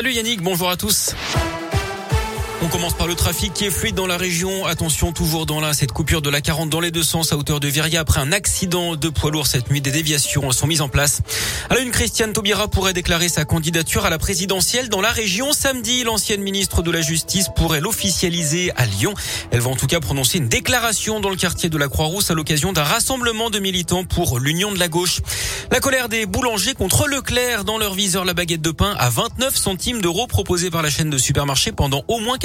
Salut Yannick, bonjour à tous. On commence par le trafic qui est fluide dans la région. Attention toujours dans la cette coupure de la 40 dans les deux sens à hauteur de Viria après un accident de poids lourd cette nuit. Des déviations sont mises en place. À la une, Christiane Taubira pourrait déclarer sa candidature à la présidentielle dans la région. Samedi, l'ancienne ministre de la Justice pourrait l'officialiser à Lyon. Elle va en tout cas prononcer une déclaration dans le quartier de la Croix-Rousse à l'occasion d'un rassemblement de militants pour l'Union de la gauche. La colère des boulangers contre Leclerc dans leur viseur la baguette de pain à 29 centimes d'euros proposée par la chaîne de supermarchés pendant au moins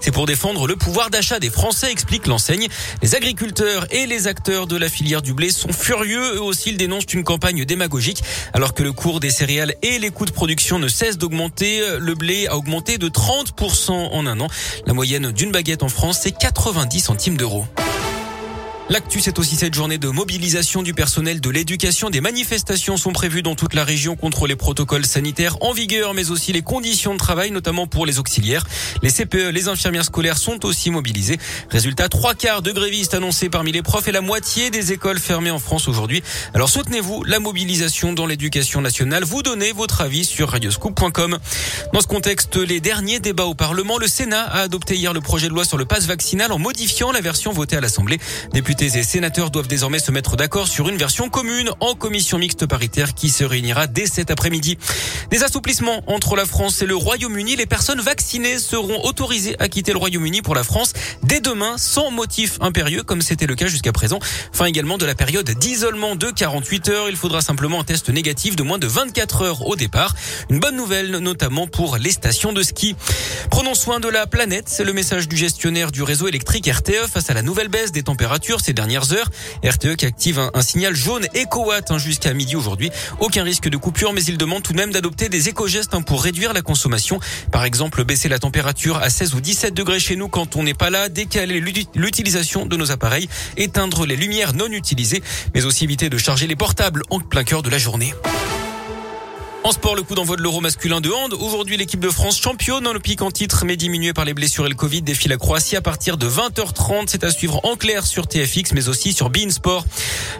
C'est pour défendre le pouvoir d'achat des Français, explique l'enseigne. Les agriculteurs et les acteurs de la filière du blé sont furieux. Eux aussi, ils dénoncent une campagne démagogique. Alors que le cours des céréales et les coûts de production ne cessent d'augmenter, le blé a augmenté de 30% en un an. La moyenne d'une baguette en France, c'est 90 centimes d'euros. L'actu, c'est aussi cette journée de mobilisation du personnel de l'éducation. Des manifestations sont prévues dans toute la région contre les protocoles sanitaires en vigueur, mais aussi les conditions de travail, notamment pour les auxiliaires. Les CPE, les infirmières scolaires sont aussi mobilisées. Résultat, trois quarts de grévistes annoncés parmi les profs et la moitié des écoles fermées en France aujourd'hui. Alors soutenez-vous la mobilisation dans l'éducation nationale. Vous donnez votre avis sur radioscoop.com. Dans ce contexte, les derniers débats au Parlement, le Sénat a adopté hier le projet de loi sur le passe vaccinal en modifiant la version votée à l'Assemblée. Députés et sénateurs doivent désormais se mettre d'accord sur une version commune en commission mixte paritaire qui se réunira dès cet après-midi. Des assouplissements entre la France et le Royaume-Uni. Les personnes vaccinées seront autorisées à quitter le Royaume-Uni pour la France dès demain sans motif impérieux comme c'était le cas jusqu'à présent. Fin également de la période d'isolement de 48 heures. Il faudra simplement un test négatif de moins de 24 heures au départ. Une bonne nouvelle notamment pour les stations de ski. Prenons soin de la planète. C'est le message du gestionnaire du réseau électrique RTE face à la nouvelle baisse des températures ces dernières heures. RTE qui active un, signal jaune éco-watt hein, jusqu'à midi aujourd'hui. Aucun risque de coupure, mais il demande tout de même d'adopter des éco-gestes hein, pour réduire la consommation. Par exemple, baisser la température à 16 ou 17 degrés chez nous quand on n'est pas là, décaler l'utilisation de nos appareils, éteindre les lumières non utilisées, mais aussi éviter de charger les portables en plein cœur de la journée. En sport, le coup d'envoi de l'Euro masculin de hand. Aujourd'hui, l'équipe de France championne pic en titre, mais diminuée par les blessures et le Covid, défie la Croatie à partir de 20h30. C'est à suivre en clair sur TFX, mais aussi sur Bein Sport.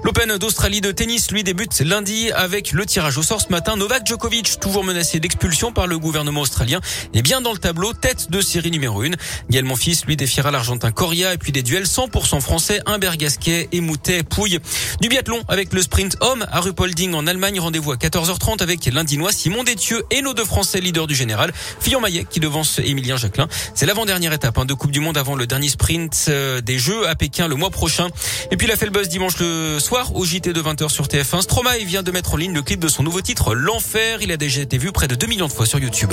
L'Open d'Australie de tennis, lui, débute lundi avec le tirage au sort ce matin. Novak Djokovic, toujours menacé d'expulsion par le gouvernement australien, est bien dans le tableau, tête de série numéro 1. Gaël Monfils, lui, défiera l'Argentin Coria et puis des duels 100% français, Humbert Gasquet et Moutet Pouille. Du biathlon avec le sprint homme à Rupolding en Allemagne. Rendez-vous à 14h30 avec lundi Simon Détieux et nos deux Français leaders du général, Fillon Maillet qui devance Émilien Jacquelin. C'est l'avant-dernière étape hein, de Coupe du Monde avant le dernier sprint euh, des Jeux à Pékin le mois prochain. Et puis il a buzz dimanche le soir au JT de 20h sur TF1. Stromae vient de mettre en ligne le clip de son nouveau titre L'Enfer. Il a déjà été vu près de 2 millions de fois sur YouTube.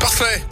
Parfait.